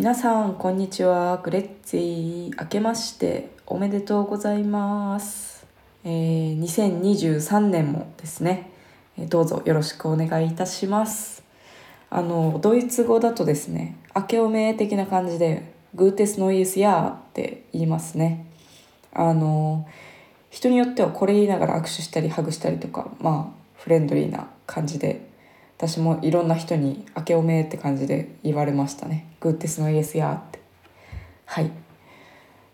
皆さんこんにちは。グレッツィ明けましておめでとうございます、えー、2023年もですね。えどうぞよろしくお願いいたします。あのドイツ語だとですね明けおめ的な感じでグーテスノイエスヤーって言いますね。あの人によってはこれ言いながら握手したりハグしたりとかまあフレンドリーな感じで私もいろんな人に「明けおめ」って感じで言われましたね「グーテスのイエスや」って。はい。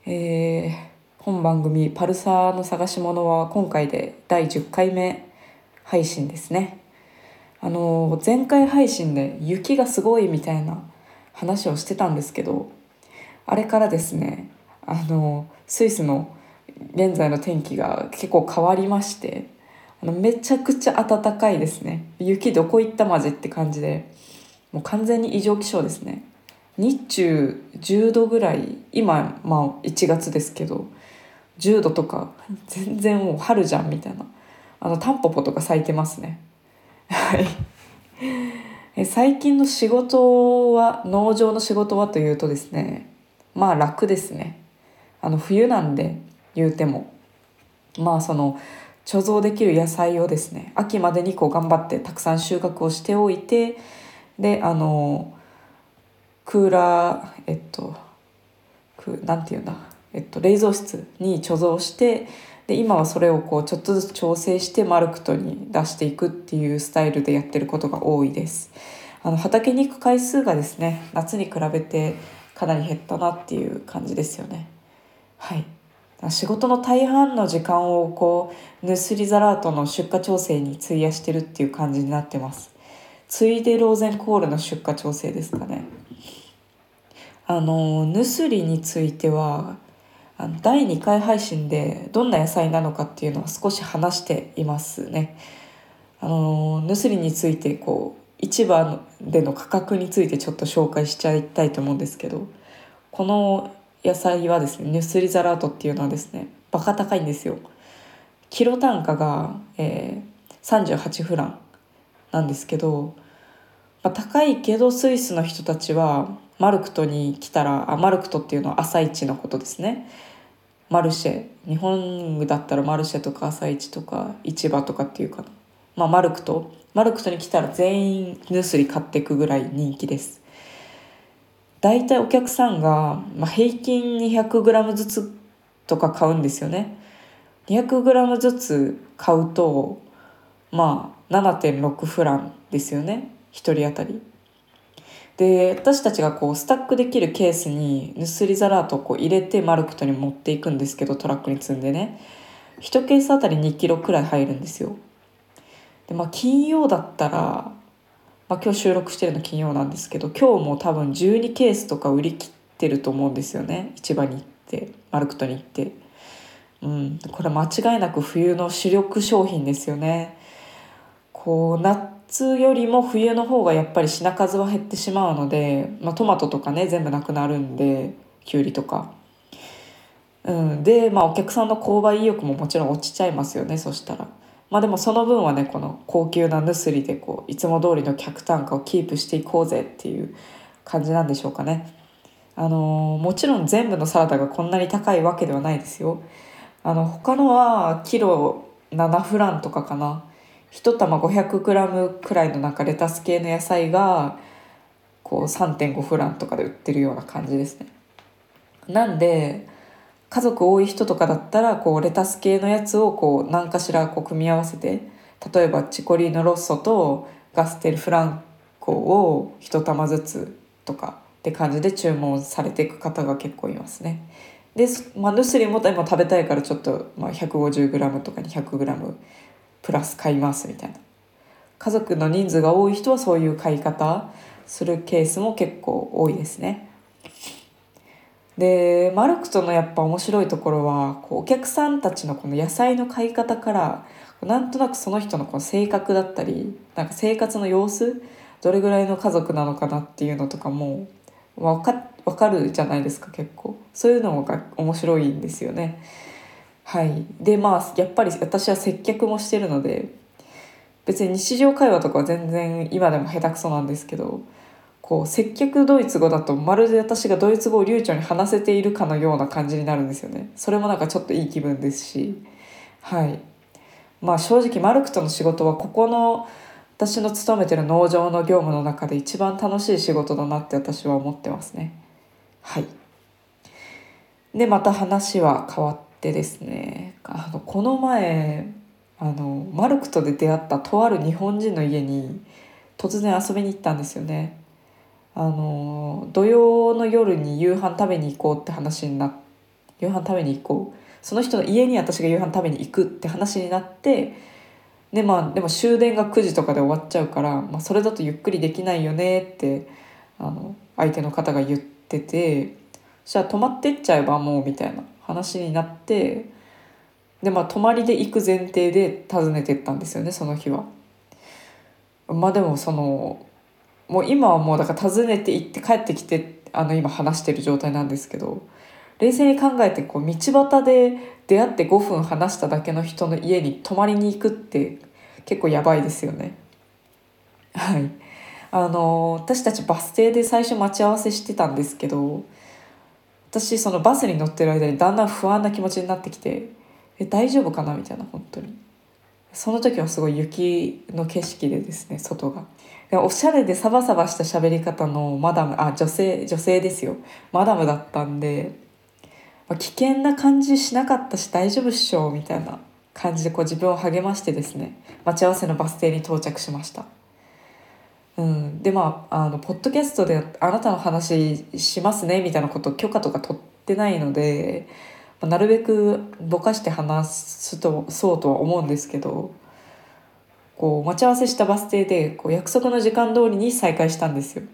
えー、本番組「パルサーの探し物」は今回で第10回目配信ですね。あの前回配信で雪がすごいみたいな話をしてたんですけどあれからですねあのスイスの現在の天気が結構変わりましてあのめちゃくちゃ暖かいですね。雪どこ行ったマジって感じで。もう完全に異常気象ですね。日中10度ぐらい今まあ1月ですけど10度とか全然もう春じゃんみたいな。あのタンポポとか咲いてますね。はい。最近の仕事は農場の仕事はというとですねまあ楽ですね。あの冬なんで言うても。まあその貯蔵できる野菜をですね秋までにこう頑張ってたくさん収穫をしておいてであのクーラーえっとくなんていうんだ、えっと、冷蔵室に貯蔵してで今はそれをこうちょっとずつ調整してマルクトに出していくっていうスタイルでやってることが多いです。あの畑に行く回数がですね夏に比べてかなり減ったなっていう感じですよね。はい仕事の大半の時間をこうヌスリザラートの出荷調整に費やしてるっていう感じになってます。ついでローゼンコールの出荷調整ですかね。あのヌスリについてはあの第2回配信でどんな野菜なのかっていうのは少し話していますね。あのヌスリについてこう市場での価格についてちょっと紹介しちゃいたいと思うんですけどこの野菜はですねヌスリザラートっていうのはですねバカ高いんですよ。キロ単価が、えー、38フランなんですけど、まあ、高いけどスイスの人たちはマルクトに来たらあマルクトっていうのは朝市のことですね。マルシェ。日本だったらマルシェとか朝市とか市場とかっていうか、まあ、マルクト。マルクトに来たら全員ヌスリ買っていくぐらい人気です。大体お客さんが、まあ、平均 200g ずつとか買うんですよね。200g ずつ買うとまあ7.6フランですよね。1人当たり。で私たちがこうスタックできるケースにヌスリザラートをこう入れてマルクトに持っていくんですけどトラックに積んでね。1ケースあたり2キロくらい入るんですよ。でまあ金曜だったらまあ、今日収録してるの金曜なんですけど今日も多分12ケースとか売り切ってると思うんですよね。市場に行ってマルクトに行って。うん。これ間違いなく冬の主力商品ですよね。こう夏よりも冬の方がやっぱり品数は減ってしまうので、まあ、トマトとかね全部なくなるんできゅうりとか。うん。でまあお客さんの購買意欲ももちろん落ちちゃいますよねそしたら。まあでもその分はねこの高級なヌスリでこういつも通りの客単価をキープしていこうぜっていう感じなんでしょうかね。あのー、もちろん全部のサラダがこんなに高いわけではないですよ。あの他のはキロ7フランとかかな1玉 500g くらいのなんかレタス系の野菜がこう3.5フランとかで売ってるような感じですね。なんで家族多い人とかだったらこうレタス系のやつをこう何かしらこう組み合わせて例えばチコリーノロッソとガステルフランコを一玉ずつとかって感じで注文されていく方が結構いますね。で、まあ、ヌスリも今食べたいからちょっと、ま、150g とか 200g プラス買いますみたいな家族の人数が多い人はそういう買い方するケースも結構多いですね。でマルクトのやっぱ面白いところはこうお客さんたちのこの野菜の買い方からなんとなくその人のこの性格だったりなんか生活の様子どれぐらいの家族なのかなっていうのとかも分か分かるじゃないですか結構そういうのが面白いんですよね。はい、でまあやっぱり私は接客もしてるので別に日常会話とかは全然今でも下手くそなんですけどこう接客ドイツ語だとまるで私がドイツ語を流暢に話せているかのような感じになるんですよね。それもなんかちょっといい気分ですし。はい。まあ正直マルクとの仕事はここの私の勤めてる農場の業務の中で一番楽しい仕事だなって私は思ってますね。はい。でまた話は変わってですね。あのこの前あのマルクとで出会ったとある日本人の家に突然遊びに行ったんですよね。あの土曜の夜に夕飯食べに行こうって話になって夕飯食べに行こうその人の家に私が夕飯食べに行くって話になってでまあでも終電が9時とかで終わっちゃうから、まあ、それだとゆっくりできないよねってあの相手の方が言っててじゃあ泊まってっちゃえばもうみたいな話になってでまあ泊まりで行く前提で訪ねてったんですよねその日は。まあでもそのもう今はもうだから訪ねて行って帰ってきてあの今話してる状態なんですけど冷静に考えてこう道端で出会って5分話しただけの人の家に泊まりに行くって結構やばいですよね。はい。あの私たちバス停で最初待ち合わせしてたんですけど私そのバスに乗ってる間にだんだん不安な気持ちになってきてえ大丈夫かな？みたいな本当に。その時はすごい雪の景色でですね外が。おしゃれでサバサバした喋り方のマダムあ女性女性ですよマダムだったんで、まあ、危険な感じしなかったし大丈夫っしょみたいな感じでこう自分を励ましてですね待ち合わせのバス停に到着しました。うん、でまああのポッドキャストであなたの話しますねみたいなこと許可とか取ってないので、まあ、なるべくぼかして話すとそうとは思うんですけどこう待ち合わせしたバス停でこう約束の時間通りに再開したんですよ。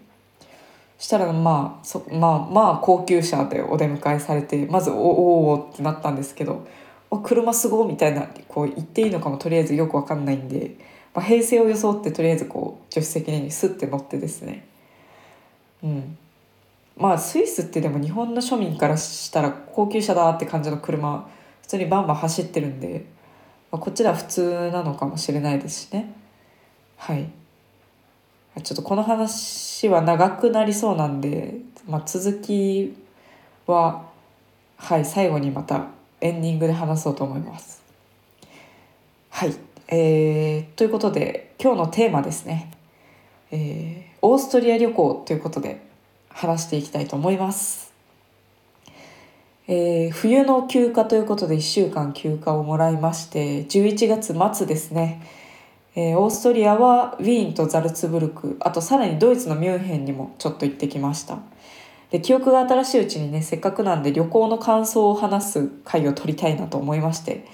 したらまあそまあまあ高級車でお出迎えされてまずおおおってなったんですけど「車すご」みたいなこう言っていいのかもとりあえずよく分かんないんで、まあ、平成を装ってとりあえずこう助手席にスッて乗ってですねうんまあスイスってでも日本の庶民からしたら高級車だって感じの車普通にバンバン走ってるんで。まあ、こちら普通なのかもしれないですしね。はい。ちょっとこの話は長くなりそうなんで、まあ、続きははい最後にまたエンディングで話そうと思います。はい。えー、ということで今日のテーマですね、えー、オーストリア旅行ということで話していきたいと思います。えー、冬の休暇ということで1週間休暇をもらいまして11月末ですね、えー、オーストリアはウィーンとザルツブルクあとさらにドイツのミュンヘンにもちょっと行ってきました。で記憶が新しいうちにねせっかくなんで旅行の感想を話す回を取りたいなと思いまして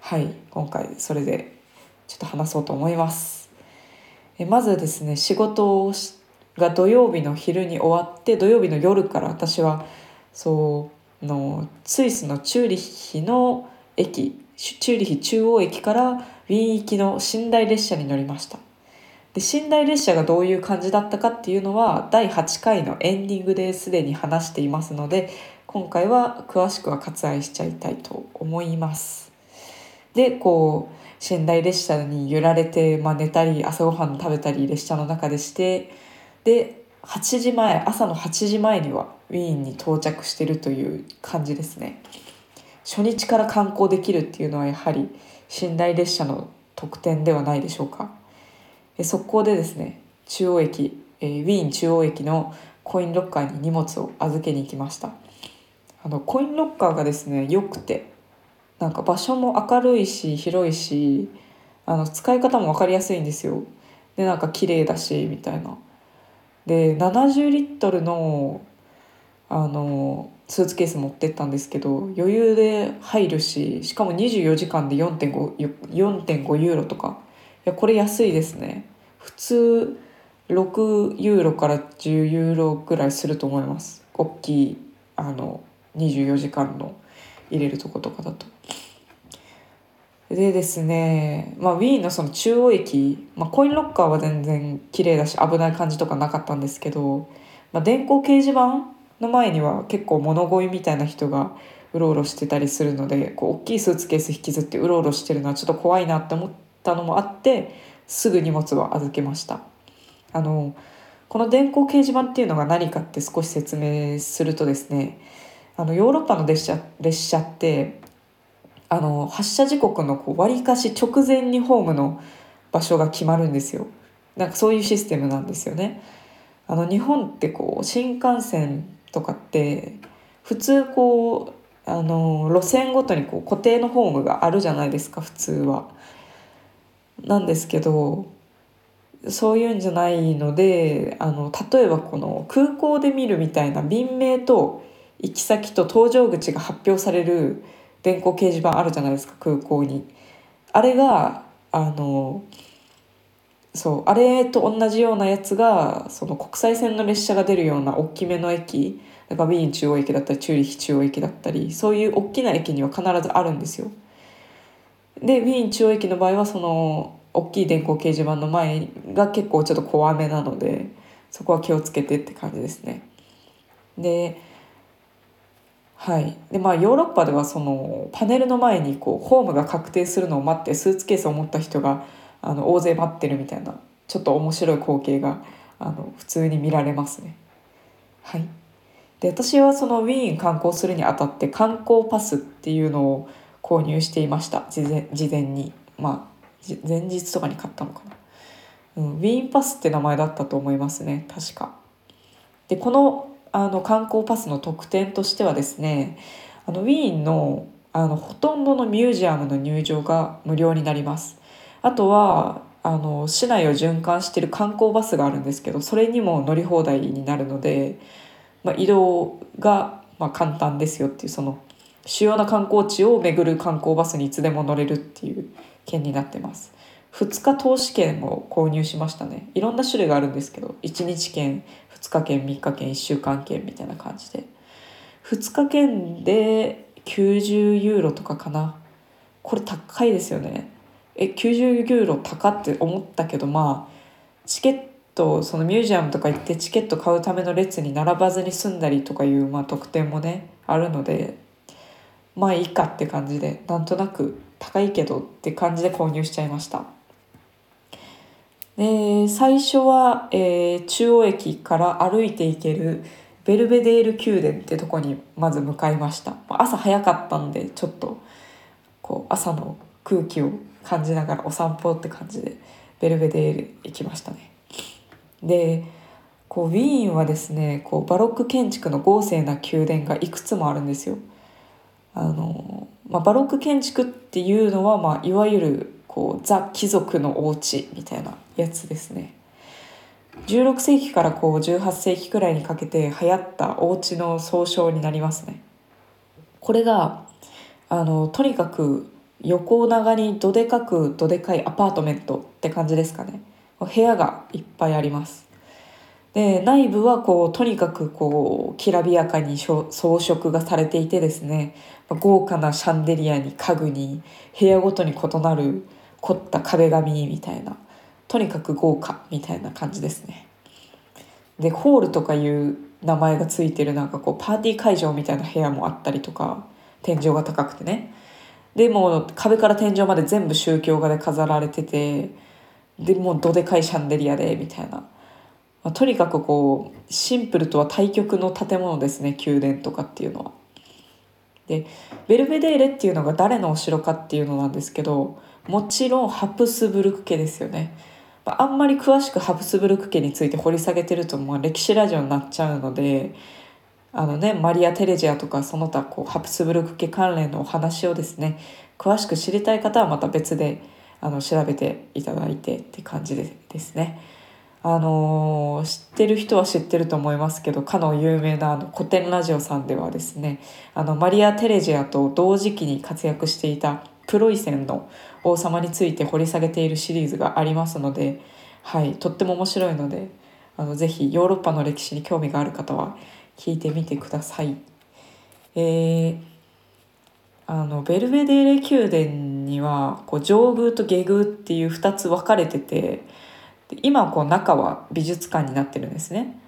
はい今回それでちょっと話そうと思います。えまずですね仕事が土曜日の昼に終わって土曜日の夜から私はそうのスイスのチューリッヒの駅チューリヒ中央駅からウィーン行きの寝台列車に乗りました。で寝台列車がどういう感じだったかっていうのは第8回のエンディングですでに話していますので今回は詳しくは割愛しちゃいたいと思います。でこう寝台列車に揺られて、まあ、寝たり朝ごはん食べたり列車の中でしてで8時前朝の8時前にはウィーンに到着してるという感じですね。初日から観光できるっていうのはやはり寝台列車の特典ではないでしょうか。速攻でですね中央駅、えー、ウィーン中央駅のコインロッカーに荷物を預けに行きました。あのコインロッカーがですね良くてなんか場所も明るいし広いしあの使い方も分かりやすいんですよ。でなんか綺麗だしみたいな。で70リットルのあのスーツケース持ってったんですけど余裕で入るししかも24時間で4.5 4.5ユーロとか。いやこれ安いですね。普通6ユーロから10ユーロぐらいすると思います。大きいあの24時間の入れるとことかだと。でですね、まあ、ウィーンのその中央駅、まあ、コインロッカーは全然綺麗だし危ない感じとかなかったんですけど、まあ、電光掲示板の前には結構物乞いみたいな人がうろうろしてたりするのでこう大きいスーツケース引きずってうろうろしてるのはちょっと怖いなって思ったのもあってすぐ荷物は預けました。あのこの電光掲示板っていうのが何かって少し説明するとですねあのヨーロッパの列車列車ってあの発車時刻のこう割かし直前にホームの場所が決まるんですよなんかそういうシステムなんですよねあの日本ってこう新幹線とかって普通こうあの路線ごとにこう固定のホームがあるじゃないですか普通は。なんですけどそういうんじゃないのであの例えばこの空港で見るみたいな便名と行き先と搭乗口が発表される電光掲示板あるじゃないですか空港に。あれがあのそうあれと同じようなやつがその国際線の列車が出るような大きめの駅だからウィーン中央駅だったりチューリヒ中央駅だったりそういう大きな駅には必ずあるんですよ。でウィーン中央駅の場合はその大きい電光掲示板の前が結構ちょっと怖めなのでそこは気をつけてって感じですね。ではいでまあヨーロッパではそのパネルの前にこうホームが確定するのを待ってスーツケースを持った人があの大勢待ってるみたいなちょっと面白い光景があの普通に見られますね。はい。で私はそのウィーン観光するにあたって観光パスっていうのを購入していました。事前事前に。まあ前日とかに買ったのかな、うん、ウィーンパスって名前だったと思いますね。確か。でこのあの観光パスの特典としてはですねあのウィーンのあのほとんどのミュージアムの入場が無料になります。あとはあの市内を循環してる観光バスがあるんですけどそれにも乗り放題になるのでまあ、移動がまあ簡単ですよっていうその主要な観光地を巡る観光バスにいつでも乗れるっていう券になってます。2日投資券を購入しましたね。いろんな種類があるんですけど1日券2日券3日券1週間券みたいな感じで。2日券で90ユーロとかかな。これ高いですよね。え90ユーロ高って思ったけどまあチケッとそのミュージアムとか行ってチケット買うための列に並ばずに済んだりとかいう、まあ、特典もねあるのでまあいいかって感じでなんとなく高いけどって感じで購入しちゃいました。で最初は、えー、中央駅から歩いて行けるベルベデール宮殿ってとこにまず向かいました。朝早かったんでちょっとこう朝の空気を感じながらお散歩って感じでベルベデール行きましたねでこうウィーンはですねこうバロック建築の豪勢な宮殿がいくつもあるんですよ。あのまあ、バロック建築っていうのは、まあ、いわゆるこうザ貴族のお家みたいなやつですね。16世紀からこう18世紀くらいにかけて流行ったお家の総称になりますね。これがあのとにかく横長にどでかくどでかいアパートメントって感じですかね。部屋がいっぱいあります。で内部はこうとにかくこうきらびやかに装飾がされていてですね豪華なシャンデリアに家具に部屋ごとに異なる凝った壁紙みたいなとにかく豪華みたいな感じですね。でホールとかいう名前がついてるなんかこうパーティー会場みたいな部屋もあったりとか天井が高くてねでも壁から天井まで全部宗教画で飾られててでもうどでかいシャンデリアでみたいな、まあ、とにかくこうシンプルとは対極の建物ですね宮殿とかっていうのは。でベルベデーレっていうのが誰のお城かっていうのなんですけどもちろんハプスブルク家ですよね。あんまり詳しくハプスブルク家について掘り下げてるとまあ歴史ラジオになっちゃうのであのねマリア・テレジアとかその他こうハプスブルク家関連のお話をですね詳しく知りたい方はまた別であの調べていただいてって感じでですね。あのー、知ってる人は知ってると思いますけどかの有名なあの古典ラジオさんではですねあのマリア・テレジアと同時期に活躍していたプロイセンの王様について掘り下げているシリーズがありますので、はい、とっても面白いのであのぜひヨーロッパの歴史に興味がある方は聞いてみてください。えー、あのベルベデーレ宮殿にはこう上宮と下宮っていう2つ分かれてて今こう中は美術館になってるんですね。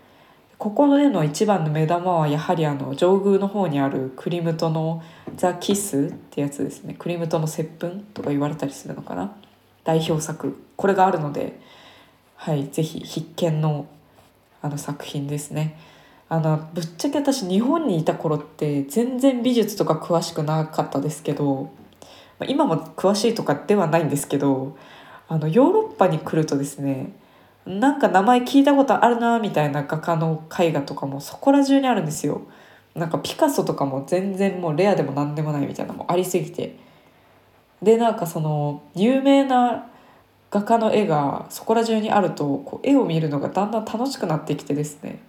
ここでの一番の目玉はやはりあの上宮の方にあるクリムトのザ・キスってやつですねクリムトの接吻とか言われたりするのかな代表作これがあるのではい是非必見のあの作品ですね。あのぶっちゃけ私日本にいた頃って全然美術とか詳しくなかったですけど今も詳しいとかではないんですけどあのヨーロッパに来るとですねなんか名前聞いたことあるなみたいな画家の絵画とかもそこら中にあるんですよ。なんかピカソとかも全然もうレアでも何でもないみたいなのもありすぎてでなんかその有名な画家の絵がそこら中にあるとこう絵を見るのがだんだん楽しくなってきてですね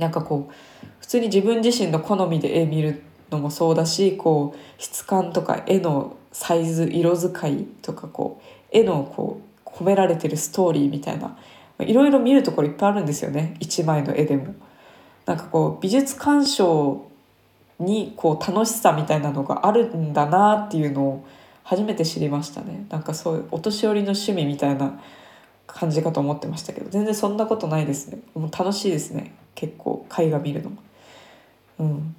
なんかこう普通に自分自身の好みで絵見るのもそうだしこう質感とか絵のサイズ色使いとかこう絵のこう込められてるストーリーみたいないろいろ見るところいっぱいあるんですよね。一枚の絵でも。なんかこう美術鑑賞にこう楽しさみたいなのがあるんだなっていうのを初めて知りましたね。なんかそういうお年寄りの趣味みたいな感じかと思ってましたけど全然そんなことないですね。もう楽しいですね。結構絵画見るの。うん。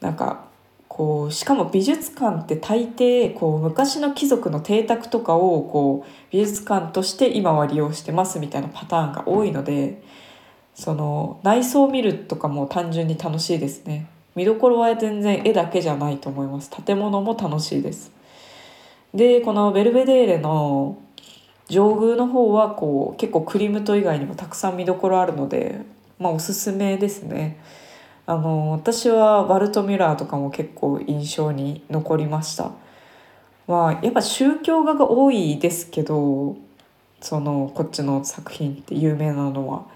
なんかこうしかも美術館って大抵こう昔の貴族の邸宅とかをこう美術館として今は利用してますみたいなパターンが多いのでその内装を見るとかも単純に楽しいですね。見どころは全然絵だけじゃないと思います。建物も楽しいです。でこのベルベデーレの上宮の方はこう結構クリムト以外にもたくさん見どころあるのでまあおすすめですね。あの私はバルト・ミュラーとかも結構印象に残りました。まあやっぱ宗教画が多いですけどそのこっちの作品って有名なのは。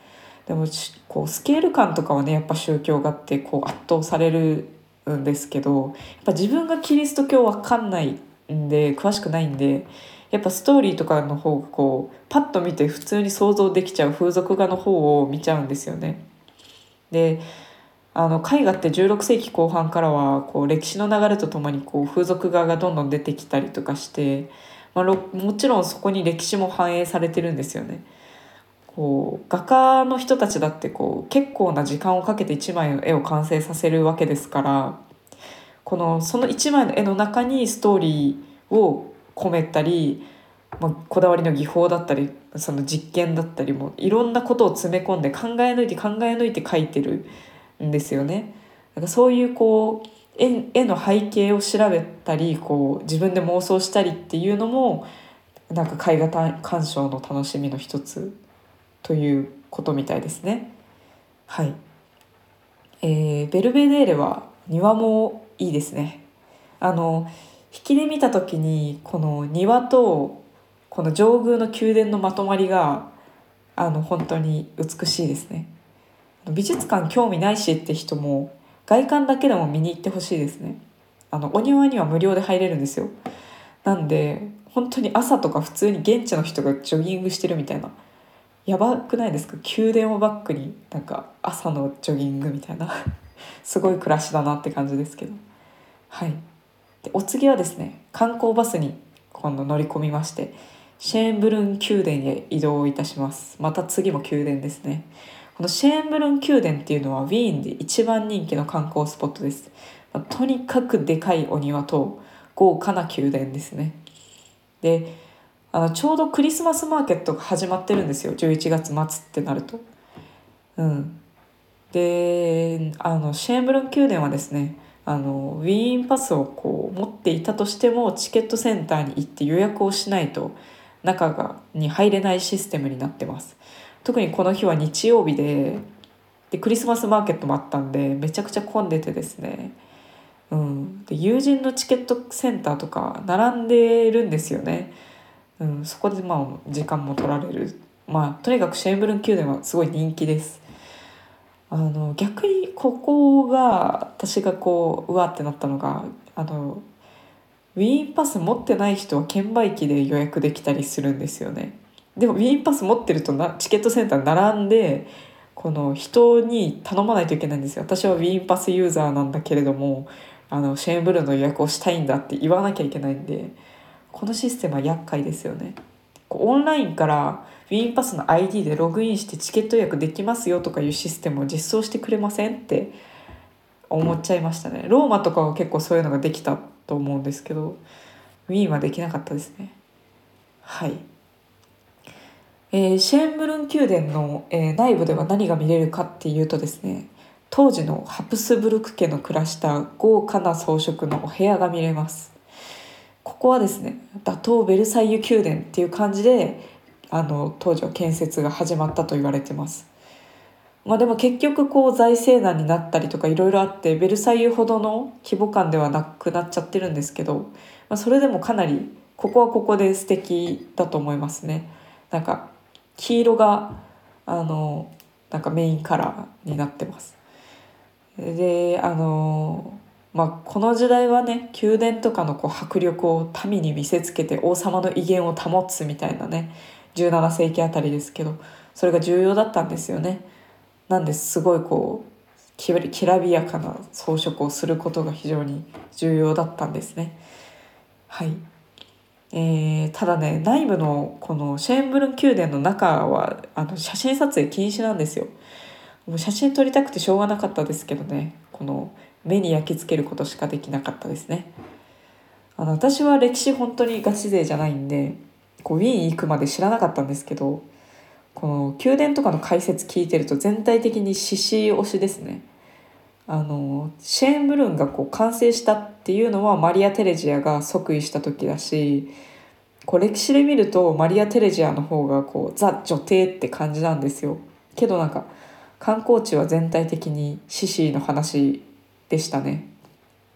でもこうスケール感とかはねやっぱ宗教画ってこう圧倒されるんですけどやっぱ自分がキリスト教わかんないんで詳しくないんでやっぱストーリーとかの方がこうパッと見て普通に想像できちゃう風俗画の方を見ちゃうんですよね。であの絵画って16世紀後半からはこう歴史の流れとともにこう風俗画がどんどん出てきたりとかして、まあ、もちろんそこに歴史も反映されてるんですよね。こう画家の人たちだってこう結構な時間をかけて1枚の絵を完成させるわけですからこのその1枚の絵の中にストーリーを込めたり、まあ、こだわりの技法だったりその実験だったりもいろんなことを詰め込んで考え抜いて考え抜いて描いてるんですよね。なんかそういうこう絵絵の背景を調べたりこう自分で妄想したりっていうのもなんか絵画鑑賞の楽しみの一つということみたいですね。はい、えー、ベルベデーレは庭もいいですね。あの引きで見た時にこの庭とこの上宮の宮殿のまとまりがあの本当に美しいですね。美術館興味ないしって人も外観だけでも見に行ってほしいですね。あのお庭には無料で入れるんですよ。なんで本当に朝とか普通に現地の人がジョギングしてるみたいなやばくないですか？宮殿をバックになんか朝のジョギングみたいな すごい暮らしだなって感じですけどはいでお次はですね観光バスに今度乗り込みましてシェーンブルン宮殿へ移動いたします。また次も宮殿ですね。このシェーンブルン宮殿っていうのはウィーンで一番人気の観光スポットです、まあ、とにかくでかいお庭と豪華な宮殿ですね。であのちょうどクリスマスマーケットが始まってるんですよ。11月末ってなると。うん、であのシェーンブルン宮殿はですねあのウィーンパスをこう持っていたとしてもチケットセンターに行って予約をしないと中がに入れないシステムになってます。特にこの日は日曜日ででクリスマスマーケットもあったんでめちゃくちゃ混んでてですね、うん、で友人のチケットセンターとか並んでるんですよね。うん、そこでまあ時間も取られる。まあとにかくシェーンブルン宮殿はすごい人気です。あの逆にここが私がこううわってなったのがあのウィーンパス持ってない人は券売機で予約できたりするんですよねでもウィーンパス持ってるとなチケットセンター並んでこの人に頼まないといけないんですよ私はウィーンパスユーザーなんだけれどもあのシェーンブルンの予約をしたいんだって言わなきゃいけないんでこのシステムは厄介ですよね。オンラインからウィーンパスの ID でログインしてチケット予約できますよとかいうシステムを実装してくれませんって思っちゃいましたね。ローマとかは結構そういうのができたと思うんですけどウィーンはできなかったですね。はい。えーシェーンブルン宮殿の、えー内部では何が見れるかっていうとですね当時のハプスブルク家の暮らした豪華な装飾のお部屋が見れますここはですね打倒ベルサイユ宮殿っていう感じであの当時は建設が始まったと言われてます。まあでも結局こう財政難になったりとかいろいろあってベルサイユほどの規模感ではなくなっちゃってるんですけど、まあ、それでもかなりここはここで素敵だと思いますね。なんか黄色があのなんかメインカラーになってます。であのまあこの時代はね宮殿とかのこう迫力を民に見せつけて王様の威厳を保つみたいなね17世紀あたりですけどそれが重要だったんですよね。なんですごいこうきらびやかな装飾をすることが非常に重要だったんですね。はい。えーただね内部のこのシェーンブルン宮殿の中はあの写真撮影禁止なんですよ。もう写真撮りたくてしょうがなかったですけどねこの目に焼き付けることしかできなかったですね。あの私は歴史本当にガチ勢じゃないんでこうウィーン行くまで知らなかったんですけどこの宮殿とかの解説聞いてると全体的に獅子推しですね。あのシェーンブルンがこう完成したっていうのはマリア・テレジアが即位した時だしこう歴史で見るとマリア・テレジアの方がこうザ女帝って感じなんですよ。けどなんか観光地は全体的に獅子の話でしたね。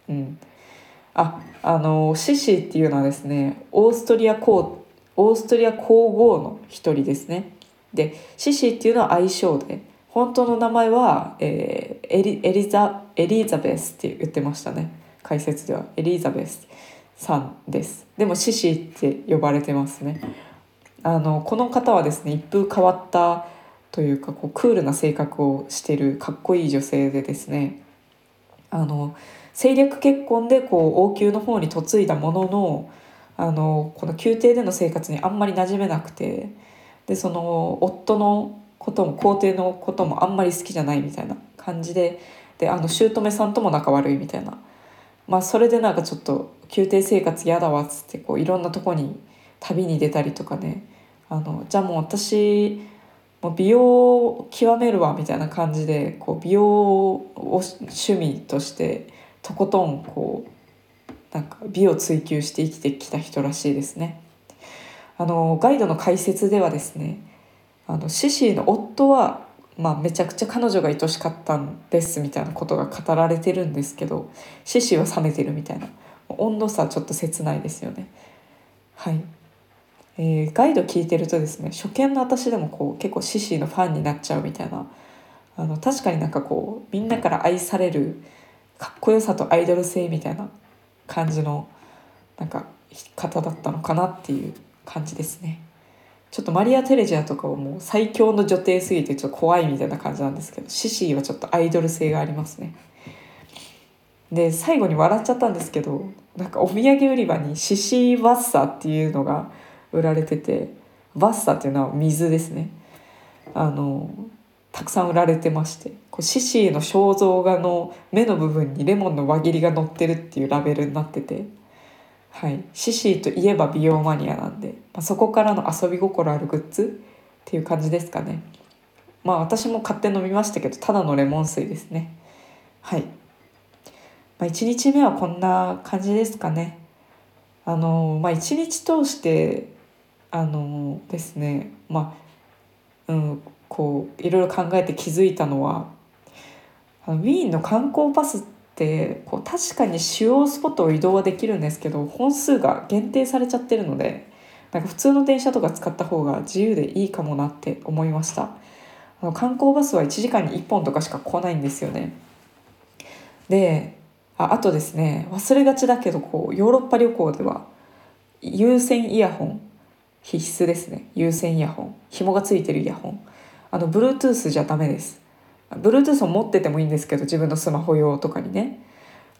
うん。ああの獅子っていうのはですねオーストリア皇オーストリア皇后の一人ですね。で獅子っていうのは愛称で本当の名前は、えーエリエリザエリザベスって言ってましたね。解説ではエリザベスさんです。でも獅子って呼ばれてますね。あのこの方はですね一風変わったというかこうクールな性格をしてるかっこいい女性でですね。あの政略結婚でこう王宮の方に嫁いだもののあのこの宮廷での生活にあんまり馴染めなくてでその夫のことも皇帝のこともあんまり好きじゃないみたいな感じでであの姑さんとも仲悪いみたいな。まあそれでなんかちょっと宮廷生活嫌だわっつってこういろんなとこに旅に出たりとかね。あのじゃあもう私もう美容を極めるわみたいな感じでこう美容を趣味としてとことんこうなんか美を追求して生きてきた人らしいですね。あのガイドの解説ではですねあのシシーの夫は、まあ、めちゃくちゃ彼女が愛しかったんですみたいなことが語られてるんですけどシシーは冷めてるみたいな温度差ちょっと切ないですよね。はいえーガイド聞いてるとですね初見の私でもこう結構シシーのファンになっちゃうみたいなあの確かになんかこうみんなから愛されるかっこよさとアイドル性みたいな感じのなんか方だったのかなっていう感じですね。ちょっとマリア・テレジアとかはもう最強の女帝すぎてちょっと怖いみたいな感じなんですけどシシーはちょっとアイドル性がありますね。で最後に笑っちゃったんですけどなんかお土産売り場にシシーワッサーっていうのが売られててワッサっていうのは水ですね。あのたくさん売られてましてこうシシーの肖像画の目の部分にレモンの輪切りが載ってるっていうラベルになってて、はい、シシーといえば美容マニアなんで、まあ、そこからの遊び心あるグッズっていう感じですかね。まあ私も買って飲みましたけどただのレモン水ですね。はい、まあ、1日目はこんな感じですかね。あのまあ一日通してあのですねまあうんこういろいろ考えて気づいたのはあのウィーンの観光バスってこう確かに主要スポットを移動はできるんですけど本数が限定されちゃってるのでなんか普通の電車とか使った方が自由でいいかもなって思いました。あの観光バスは1時間に1本とかしか来ないんですよね。でああとですね忘れがちだけどこうヨーロッパ旅行では有線イヤホン必須ですね。有線イヤホン。紐がついてるイヤホン。あの Bluetooth じゃダメです。Bluetooth を持っててもいいんですけど自分のスマホ用とかにね。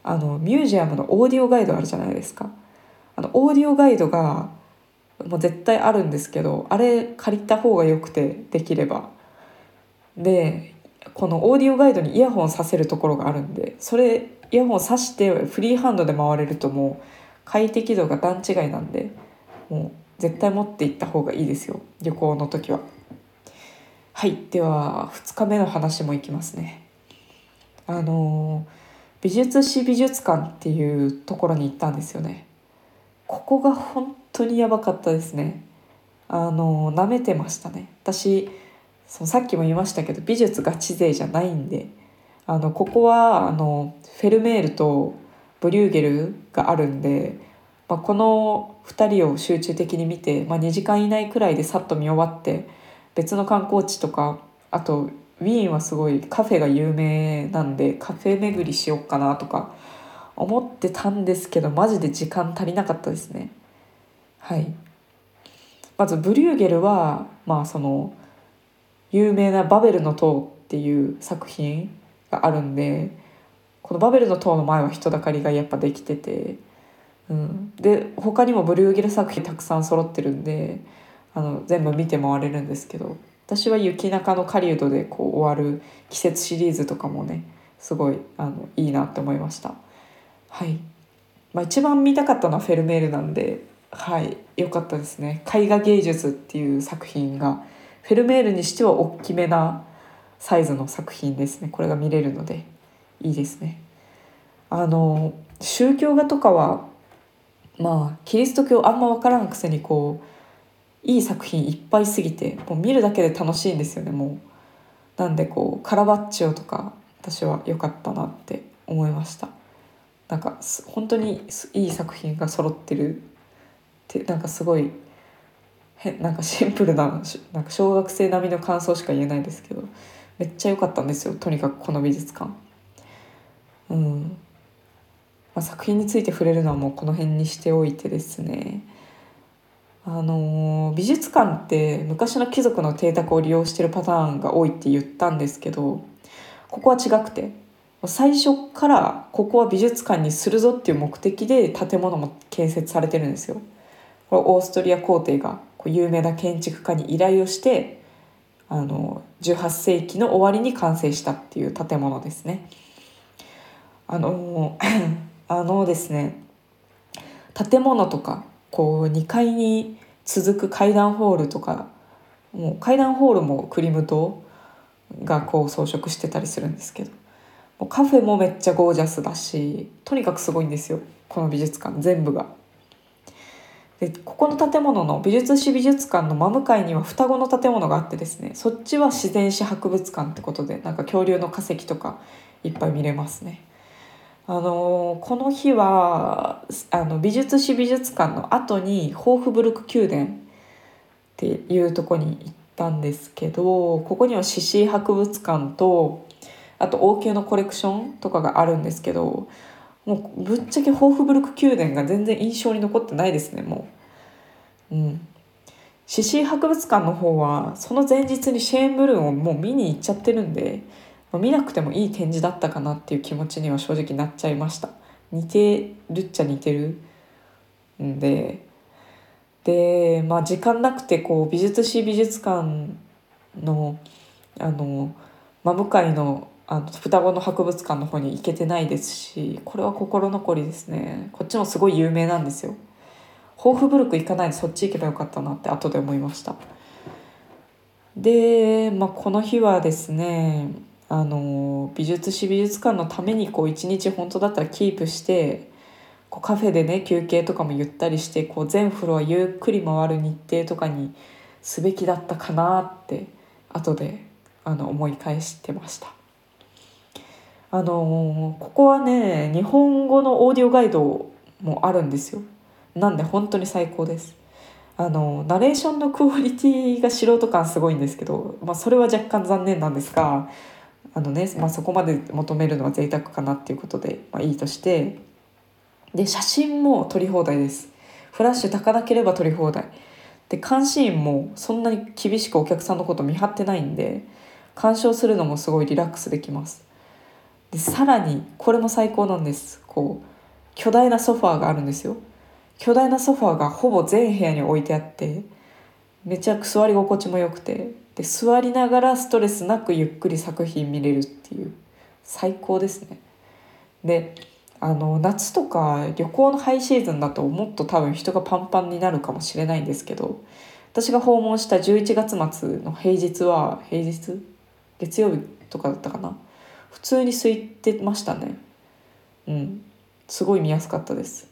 あのミュージアムのオーディオガイドあるじゃないですか。あのオーディオガイドがもう絶対あるんですけどあれ借りた方がよくてできれば。でこのオーディオガイドにイヤホンさせるところがあるんでそれイヤホンさしてフリーハンドで回れるともう快適度が段違いなんでもう絶対持って行った方がいいですよ。旅行の時は。はい。では2日目の話もいきますね。あの美術史美術館っていうところに行ったんですよね。ここが本当にやばかったですね。あの舐めてましたね。私そのさっきも言いましたけど美術ガチ勢じゃないんであのここはあのフェルメールとブリューゲルがあるんで、まあ、この2人を集中的に見て、まあ、2時間以内くらいでさっと見終わって別の観光地とかあとウィーンはすごいカフェが有名なんでカフェ巡りしようかなとか思ってたんですけどマジで時間足りなかったですね。はい。まずブリューゲルはまあその有名な「バベルの塔」っていう作品があるんでこのバベルの塔の前は人だかりがやっぱできてて、うん、で他にもブリューゲル作品たくさん揃ってるんであの全部見て回れるんですけど私は雪中の狩人でこう終わる季節シリーズとかもねすごいあのいいなって思いました。はい、まあ、一番見たかったのはフェルメールなんではい。良かったですね。絵画芸術っていう作品がフェルメールにしては大きめなサイズの作品ですね。これが見れるのでいいですね。あの宗教画とかはまあキリスト教あんま分からんくせにこういい作品いっぱいすぎてもう見るだけで楽しいんですよねもう。なんでこうカラバッチョとか私は良かったなって思いました。なんか本当にいい作品が揃ってるってなんかすごいへなんかシンプルななんか小学生並みの感想しか言えないですけどめっちゃ良かったんですよとにかくこの美術館。うん、まあ、作品について触れるのはもうこの辺にしておいてですねあの美術館って昔の貴族の邸宅を利用してるパターンが多いって言ったんですけどここは違くて最初からここは美術館にするぞっていう目的で建物も建設されてるんですよ。これオーストリア皇帝がこう有名な建築家に依頼をしてあの18世紀の終わりに完成したっていう建物ですね。あのあのですね建物とかこう2階に続く階段ホールとかもう階段ホールもクリムトがこう装飾してたりするんですけどもうカフェもめっちゃゴージャスだしとにかくすごいんですよこの美術館全部が。でここの建物の美術史美術館の真向かいには双子の建物があってですねそっちは自然史博物館ってことでなんか恐竜の化石とかいっぱい見れますね。あのこの日はあの美術史美術館の後にホーフブルク宮殿っていうとこに行ったんですけどここには獅子博物館とあと王宮のコレクションとかがあるんですけどもうぶっちゃけホーフブルク宮殿が全然印象に残ってないですねもう。うん獅子博物館の方はその前日にシェーンブルーンをもう見に行っちゃってるんで見なくてもいい展示だったかなっていう気持ちには正直なっちゃいました。似てるっちゃ似てる。んででまあ時間なくてこう美術史美術館のあの真向かいのあの双子の博物館の方に行けてないですしこれは心残りですね。こっちもすごい有名なんですよ。ホーフブルク行かないでそっち行けばよかったなって後で思いました。で、まあ、この日はですねあの美術史美術館のためにこう一日本当だったらキープしてこうカフェでね休憩とかもゆったりしてこう全フロアゆっくり回る日程とかにすべきだったかなって後であの思い返してました。あのここはね日本語のオーディオガイドもあるんですよ。なんで本当に最高です。あのナレーションのクオリティが素人感すごいんですけど、まあ、それは若干残念なんですがあのね、まあ、そこまで求めるのは贅沢かなっていうことで、まあ、いいとして。で写真も撮り放題です。フラッシュ高なければ撮り放題。で監視員もそんなに厳しくお客さんのこと見張ってないんで鑑賞するのもすごいリラックスできます。でさらにこれも最高なんです。こう巨大なソファーがあるんですよ。巨大なソファーがほぼ全部屋に置いてあってめちゃく座り心地も良くてで座りながらストレスなくゆっくり作品見れるっていう最高ですね。であの夏とか旅行のハイシーズンだともっと多分人がパンパンになるかもしれないんですけど私が訪問した11月末の平日は平日？月曜日とかだったかな？普通に空いてましたね。うん。すごい見やすかったです。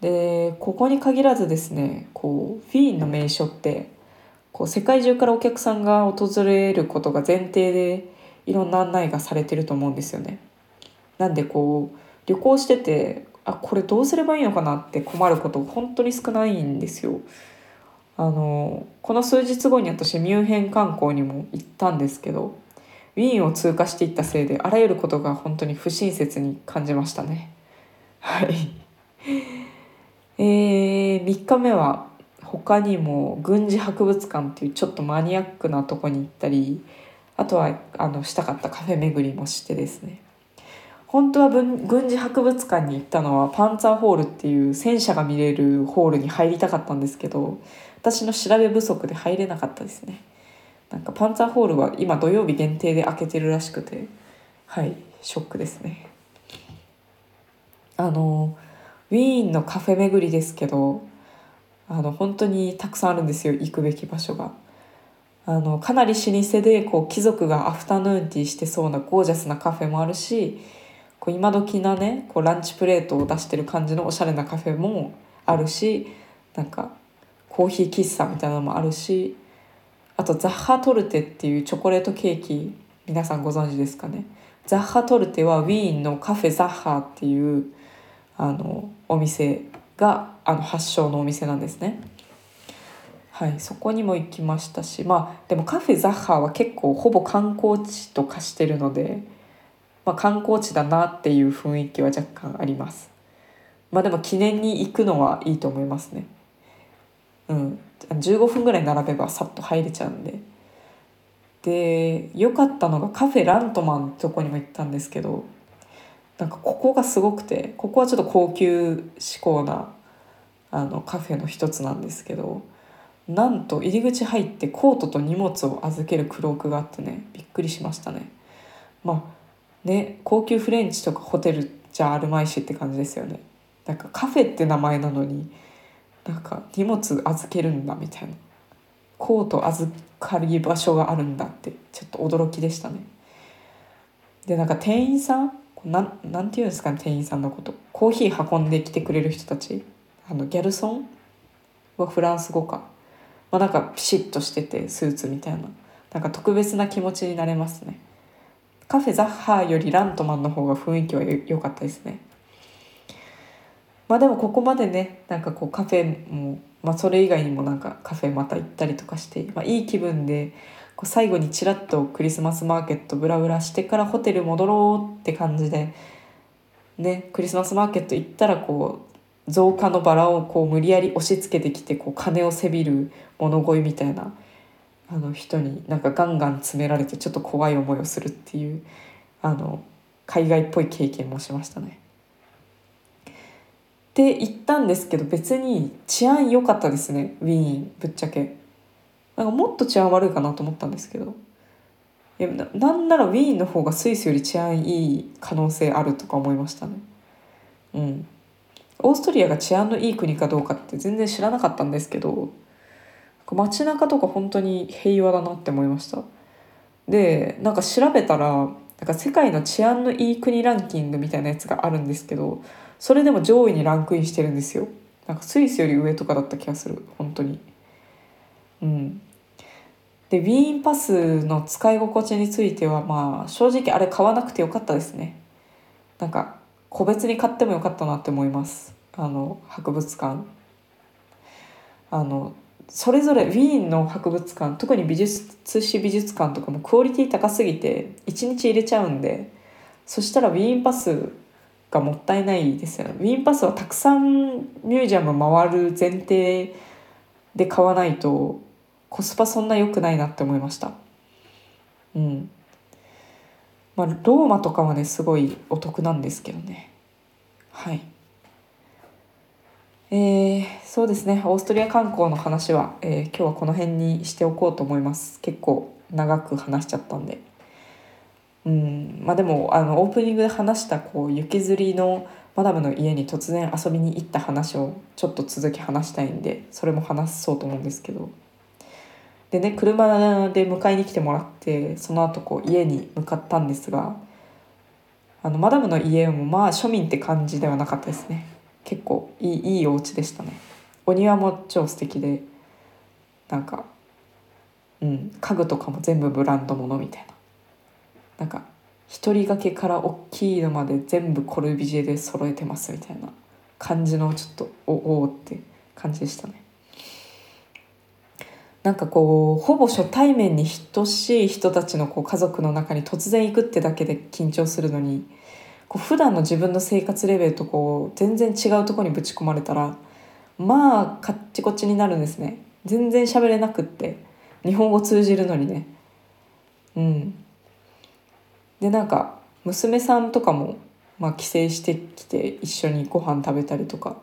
でここに限らずですねこうフィーンの名所ってこう世界中からお客さんが訪れることが前提でいろんな案内がされてると思うんですよね。なんでこう旅行しててあこれどうすればいいのかなって困ること本当に少ないんですよ。あのこの数日後に私ミュンヘン観光にも行ったんですけどウィーンを通過していったせいであらゆることが本当に不親切に感じましたね。はい。えー、3日目は他にも軍事博物館っていうちょっとマニアックなとこに行ったりあとはあのしたかったカフェ巡りもしてですね。本当は軍事博物館に行ったのはパンツァーホールっていう戦車が見れるホールに入りたかったんですけど私の調べ不足で入れなかったですね。なんかパンツァーホールは今土曜日限定で開けてるらしくてはいショックですね。あのウィーンのカフェ巡りですけどあの本当にたくさんあるんですよ行くべき場所が。あのかなり老舗でこう貴族がアフタヌーンティーしてそうなゴージャスなカフェもあるしこう今時なねこうランチプレートを出してる感じのおしゃれなカフェもあるしなんかコーヒー喫茶みたいなのもあるしあとザッハトルテっていうチョコレートケーキ皆さんご存知ですかねザッハトルテはウィーンのカフェザッハっていうあのお店があの発祥のお店なんですね。はい、そこにも行きましたしまあでもカフェザッハーは結構ほぼ観光地と化してるので、まあ、観光地だなっていう雰囲気は若干あります。まあでも記念に行くのはいいと思いますね。うん。15分ぐらい並べばさっと入れちゃうんで。で良かったのがカフェラントマンってとこにも行ったんですけどなんかここがすごくてここはちょっと高級志向なあのカフェの一つなんですけどなんと入り口入ってコートと荷物を預けるクロークがあってねびっくりしましたね。まあね高級フレンチとかホテルじゃあるまいしって感じですよね。なんかカフェって名前なのになんか荷物預けるんだみたいな。コート預かり場所があるんだってちょっと驚きでしたね。でなんか店員さんななんていうんですかね店員さんのこと。コーヒー運んできてくれる人たち。あのギャルソンはフランス語か、まあ、なんかピシッとしててスーツみたいな。なんか特別な気持ちになれますね。カフェザッハーよりラントマンの方が雰囲気は良かったですね。まあでもここまでねなんかこうカフェも、まあ、それ以外にもなんかカフェまた行ったりとかして、まあ、いい気分でこう最後にちらっとクリスマスマーケットブラブラしてからホテル戻ろうって感じでねクリスマスマーケット行ったらこう増加のバラをこう無理やり押し付けてきてこう金をせびる物乞いみたいなあの人になんかガンガン詰められてちょっと怖い思いをするっていうあの海外っぽい経験もしましたね。って言ったんですけど別に治安良かったですねウィーンぶっちゃけ。なんかもっと治安悪いかなと思ったんですけどいやなんならウィーンの方がスイスより治安いい可能性あるとか思いましたね。うん。オーストリアが治安のいい国かどうかって全然知らなかったんですけど街中とか本当に平和だなって思いました。でなんか調べたらなんか世界の治安のいい国ランキングみたいなやつがあるんですけどそれでも上位にランクインしてるんですよ。なんかスイスより上とかだった気がする。本当に。うん、でウィーンパスの使い心地についてはまあ正直あれ買わなくてよかったですね。なんか個別に買ってもよかったなって思います。あの博物館。あのそれぞれウィーンの博物館特に美術史美術館とかもクオリティ高すぎて1日入れちゃうんでそしたらウィーンパスがもったいないですよね。ウィーンパスはたくさんミュージアム回る前提で買わないとコスパそんな良くないなって思いました。うん。まあローマとかはねすごいお得なんですけどね。はい。えー、そうですね。オーストリア観光の話は、えー、今日はこの辺にしておこうと思います。結構長く話しちゃったんで。うん。まあでもあのオープニングで話したこう雪吊りのマダムの家に突然遊びに行った話をちょっと続き話したいんでそれも話そうと思うんですけど。でね車で迎えに来てもらってその後こう家に向かったんですがあのマダムの家もまあ庶民って感じではなかったですね。結構いいいいお家でしたね。お庭も超素敵でなんかうん家具とかも全部ブランド物みたいな。なんか一人掛けから大きいのまで全部コルビジェで揃えてますみたいな感じのちょっとおおって感じでしたね。なんかこうほぼ初対面に等しい人たちのこう家族の中に突然行くってだけで緊張するのにこう普段の自分の生活レベルとこう全然違うとこにぶち込まれたらまあカッチコチになるんですね。全然喋れなくって日本語通じるのにね。うん。でなんか娘さんとかも、まあ、帰省してきて一緒にご飯食べたりとか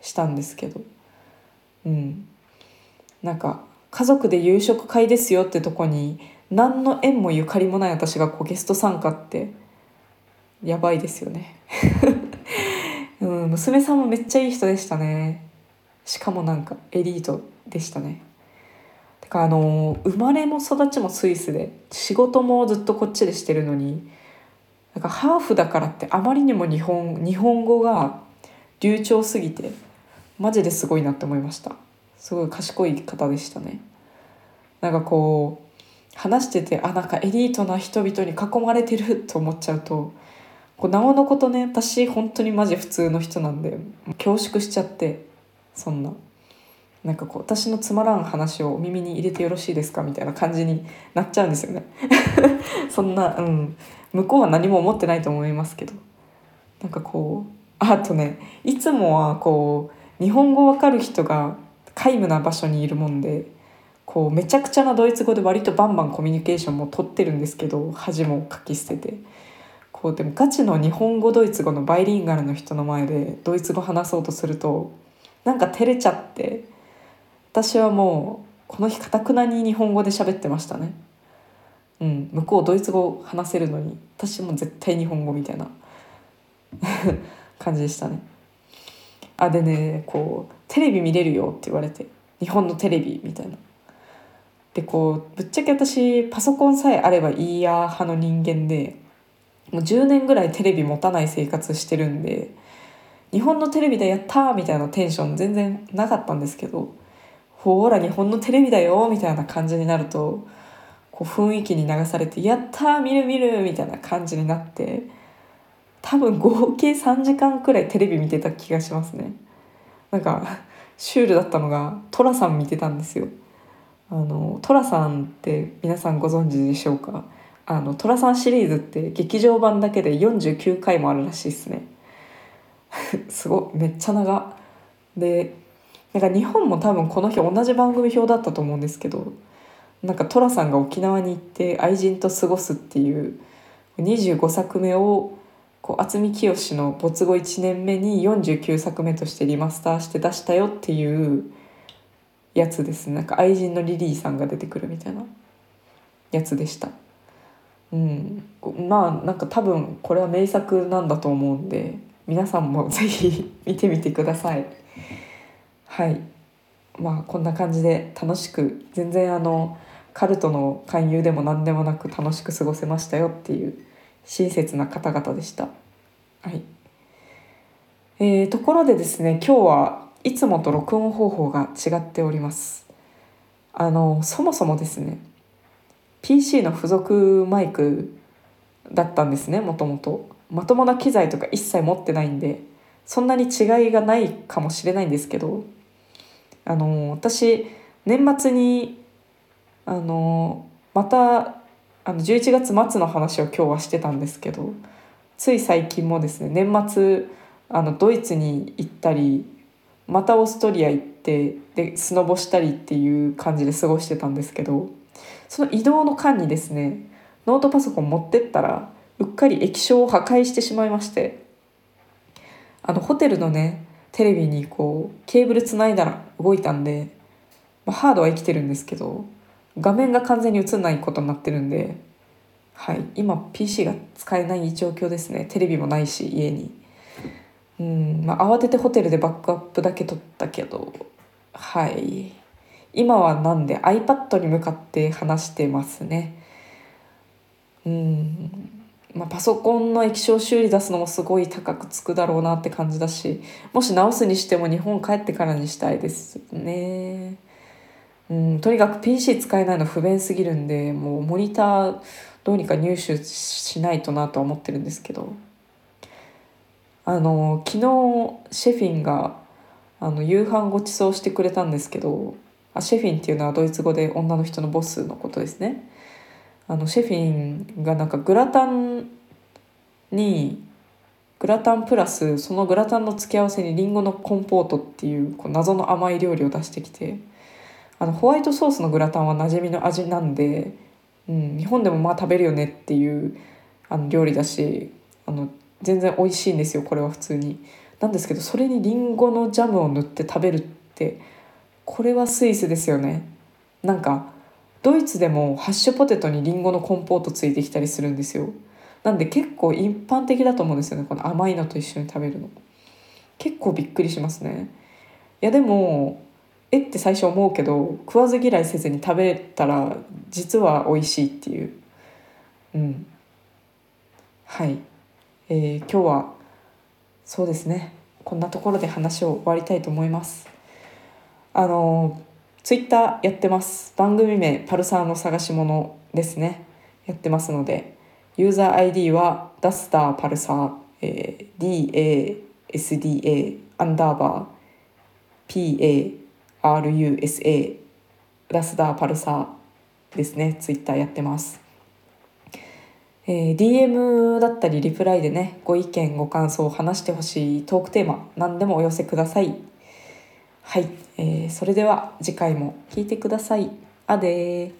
したんですけど。うん。なんか家族で夕食会ですよってとこに何の縁もゆかりもない私がこうゲスト参加ってやばいですよね、うん、娘さんもめっちゃいい人でしたね。しかもなんかエリートでしたね。てかあの生まれも育ちもスイスで仕事もずっとこっちでしてるのになんかハーフだからってあまりにも日本日本語が流暢すぎてマジですごいなって思いました。すごい賢い方でしたね。なんかこう話しててあなんかエリートな人々に囲まれてると思っちゃうとこうなおのことね私本当にマジ普通の人なんで恐縮しちゃってそんな。なんかこう私のつまらん話をお耳に入れてよろしいですかみたいな感じになっちゃうんですよね。そんなうん。向こうは何も思ってないと思いますけど。なんかこうあとねいつもはこう日本語わかる人が皆無な場所にいるもんでこうめちゃくちゃなドイツ語で割とバンバンコミュニケーションも取ってるんですけど恥もかき捨ててこうでもガチの日本語ドイツ語のバイリンガルの人の前でドイツ語話そうとするとなんか照れちゃって私はもうこの日かたくなに日本語で喋ってましたね。うん、向こうドイツ語話せるのに私も絶対日本語みたいな 感じでしたね。あでねこう「テレビ見れるよ」って言われて日本のテレビみたいな。でこうぶっちゃけ私パソコンさえあればいいや派の人間でもう10年ぐらいテレビ持たない生活してるんで日本のテレビでやったみたいなテンション全然なかったんですけどほら日本のテレビだよみたいな感じになるとこう雰囲気に流されてやった見る見るみたいな感じになって多分合計3時間くらいテレビ見てた気がしますね。なんかシュールだったのが寅さん見てたんですよ。あの寅さんって皆さんご存知でしょうか？あの寅さんシリーズって劇場版だけで49回もあるらしいですね。すごいめっちゃ長。でなんか日本も多分この日同じ番組表だったと思うんですけどなんか寅さんが沖縄に行って愛人と過ごすっていう25作目をこう渥美清の没後1年目に49作目としてリマスターして出したよっていうやつです。なんか愛人のリリーさんが出てくるみたいなやつでした。うん。まあなんか多分これは名作なんだと思うんで皆さんもぜひ 見てみてください。はい。まあこんな感じで楽しく全然あのカルトの勧誘でも何でもなく楽しく過ごせましたよっていう親切な方々でした。はいえー、ところでですね今日はいつもと録音方法が違っております。あのそもそもですね PC の付属マイクだったんですねもともと。まともな機材とか一切持ってないんでそんなに違いがないかもしれないんですけどあの私年末にあのまたあの11月末の話を今日はしてたんですけどつい最近もですね年末あのドイツに行ったりまたオーストリア行ってでスノボしたりっていう感じで過ごしてたんですけどその移動の間にですねノートパソコン持ってったらうっかり液晶を破壊してしまいましてあのホテルのねテレビにこうケーブルつないだら動いたんで、まあ、ハードは生きてるんですけど画面が完全に映んないことになってるんではい。今 PC が使えない状況ですね。テレビもないし家に。うん。まあ慌ててホテルでバックアップだけ取ったけどはい。今はなんで iPad に向かって話してますね。うん。まあ、パソコンの液晶修理出すのもすごい高くつくだろうなって感じだしもし直すにしても日本帰ってからにしたいですね。うんとにかく PC 使えないの不便すぎるんでもうモニターどうにか入手しないとなとは思ってるんですけど。あの昨日シェフィンがあの夕飯ごちそうしてくれたんですけどあシェフィンっていうのはドイツ語で女の人のボスのことですね。あのシェフィンがなんかグラタンにグラタンプラスそのグラタンの付け合わせにりんごのコンポートっていうこう謎の甘い料理を出してきてあのホワイトソースのグラタンは馴染みの味なんで、うん、日本でもまあ食べるよねっていうあの料理だしあの全然美味しいんですよこれは普通に。なんですけどそれにりんごのジャムを塗って食べるってこれはスイスですよね。なんかドイツでもハッシュポテトにりんごのコンポートついてきたりするんですよなんで結構一般的だと思うんですよねこの甘いのと一緒に食べるの結構びっくりしますねいやでもえって最初思うけど食わず嫌いせずに食べたら実は美味しいっていう。うん。はい、えー、今日はそうですね。こんなところで話を終わりたいと思います。あのーツイッターやってます。番組名パルサーの探し物ですね。やってますので、ユーザー ID はダスターパルサー、えー、DASDA アンダーバー RUSA ラスダーパルサーですね。ツイッターやってます。えー、DM だったりリプライでねご意見ご感想を話してほしいトークテーマ何でもお寄せくださいはい、えー、それでは次回も聴いてください。あで